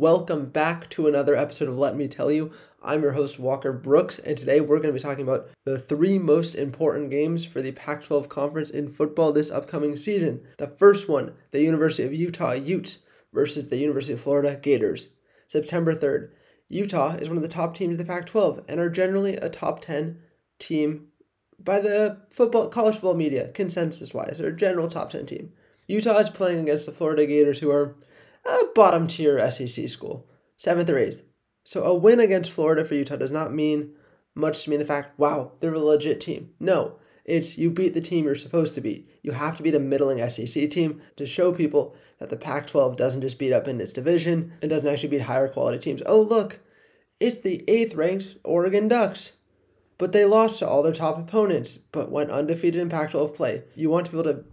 Welcome back to another episode of Let Me Tell You. I'm your host, Walker Brooks, and today we're going to be talking about the three most important games for the Pac 12 conference in football this upcoming season. The first one, the University of Utah Utes versus the University of Florida Gators, September 3rd. Utah is one of the top teams of the Pac 12 and are generally a top 10 team by the football college football media, consensus wise. They're a general top 10 team. Utah is playing against the Florida Gators, who are a bottom tier SEC school, seventh or eighth. So a win against Florida for Utah does not mean much to me in the fact, wow, they're a legit team. No, it's you beat the team you're supposed to beat. You have to beat a middling SEC team to show people that the Pac 12 doesn't just beat up in its division and doesn't actually beat higher quality teams. Oh, look, it's the eighth ranked Oregon Ducks. But they lost to all their top opponents, but went undefeated in Pac 12 play. You want to be able to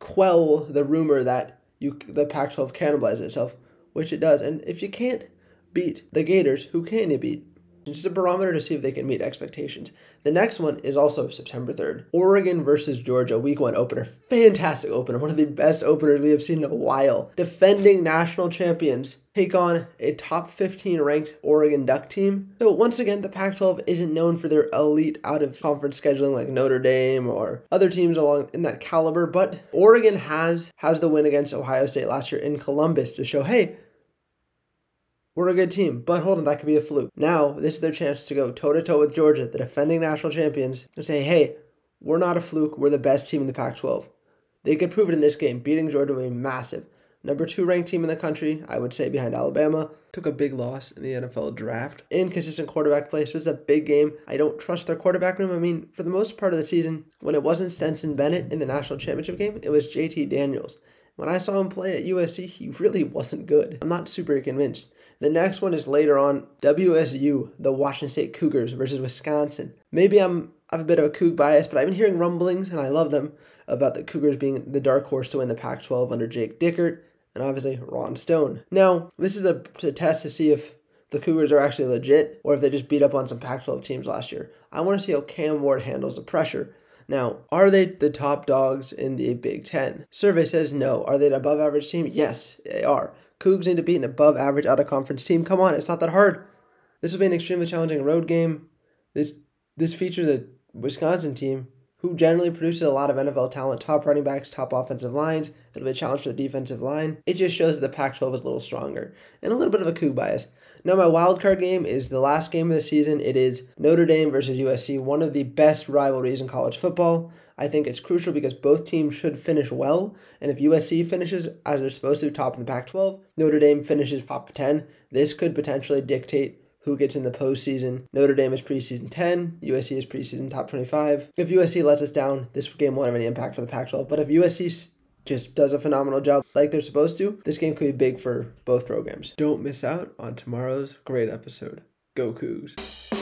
quell the rumor that you the Pac 12 cannibalizes itself, which it does. And if you can't beat the Gators, who can you beat? It's just a barometer to see if they can meet expectations. The next one is also September 3rd. Oregon versus Georgia, week one opener. Fantastic opener. One of the best openers we have seen in a while. Defending national champions take on a top 15 ranked Oregon Duck team. So, once again, the Pac 12 isn't known for their elite out of conference scheduling like Notre Dame or other teams along in that caliber, but Oregon has has the win against Ohio State last year in Columbus to show, hey, we're a good team, but hold on, that could be a fluke. Now, this is their chance to go toe to toe with Georgia, the defending national champions, and say, hey, we're not a fluke, we're the best team in the Pac 12. They could prove it in this game. Beating Georgia would be massive. Number two ranked team in the country, I would say behind Alabama. Took a big loss in the NFL draft. Inconsistent quarterback play, so this is a big game. I don't trust their quarterback room. I mean, for the most part of the season, when it wasn't Stetson Bennett in the national championship game, it was JT Daniels. When I saw him play at USC, he really wasn't good. I'm not super convinced. The next one is later on WSU, the Washington State Cougars versus Wisconsin. Maybe I'm I have a bit of a Coug bias, but I've been hearing rumblings, and I love them, about the Cougars being the dark horse to win the Pac 12 under Jake Dickert and obviously Ron Stone. Now, this is a, a test to see if the Cougars are actually legit or if they just beat up on some Pac 12 teams last year. I want to see how Cam Ward handles the pressure. Now, are they the top dogs in the Big Ten? Survey says no. Are they an above average team? Yes, they are. Cougs need to beat an above average out of conference team. Come on, it's not that hard. This will be an extremely challenging road game. This this features a Wisconsin team who generally produces a lot of NFL talent, top running backs, top offensive lines. It'll be a challenge for the defensive line. It just shows that the Pac 12 is a little stronger and a little bit of a Coug bias. Now, my wild card game is the last game of the season. It is Notre Dame versus USC, one of the best rivalries in college football. I think it's crucial because both teams should finish well. And if USC finishes as they're supposed to, top in the Pac 12, Notre Dame finishes top 10, this could potentially dictate who gets in the postseason. Notre Dame is preseason 10, USC is preseason top 25. If USC lets us down, this game won't have any impact for the Pac 12. But if USC just does a phenomenal job like they're supposed to, this game could be big for both programs. Don't miss out on tomorrow's great episode. Go Cougs.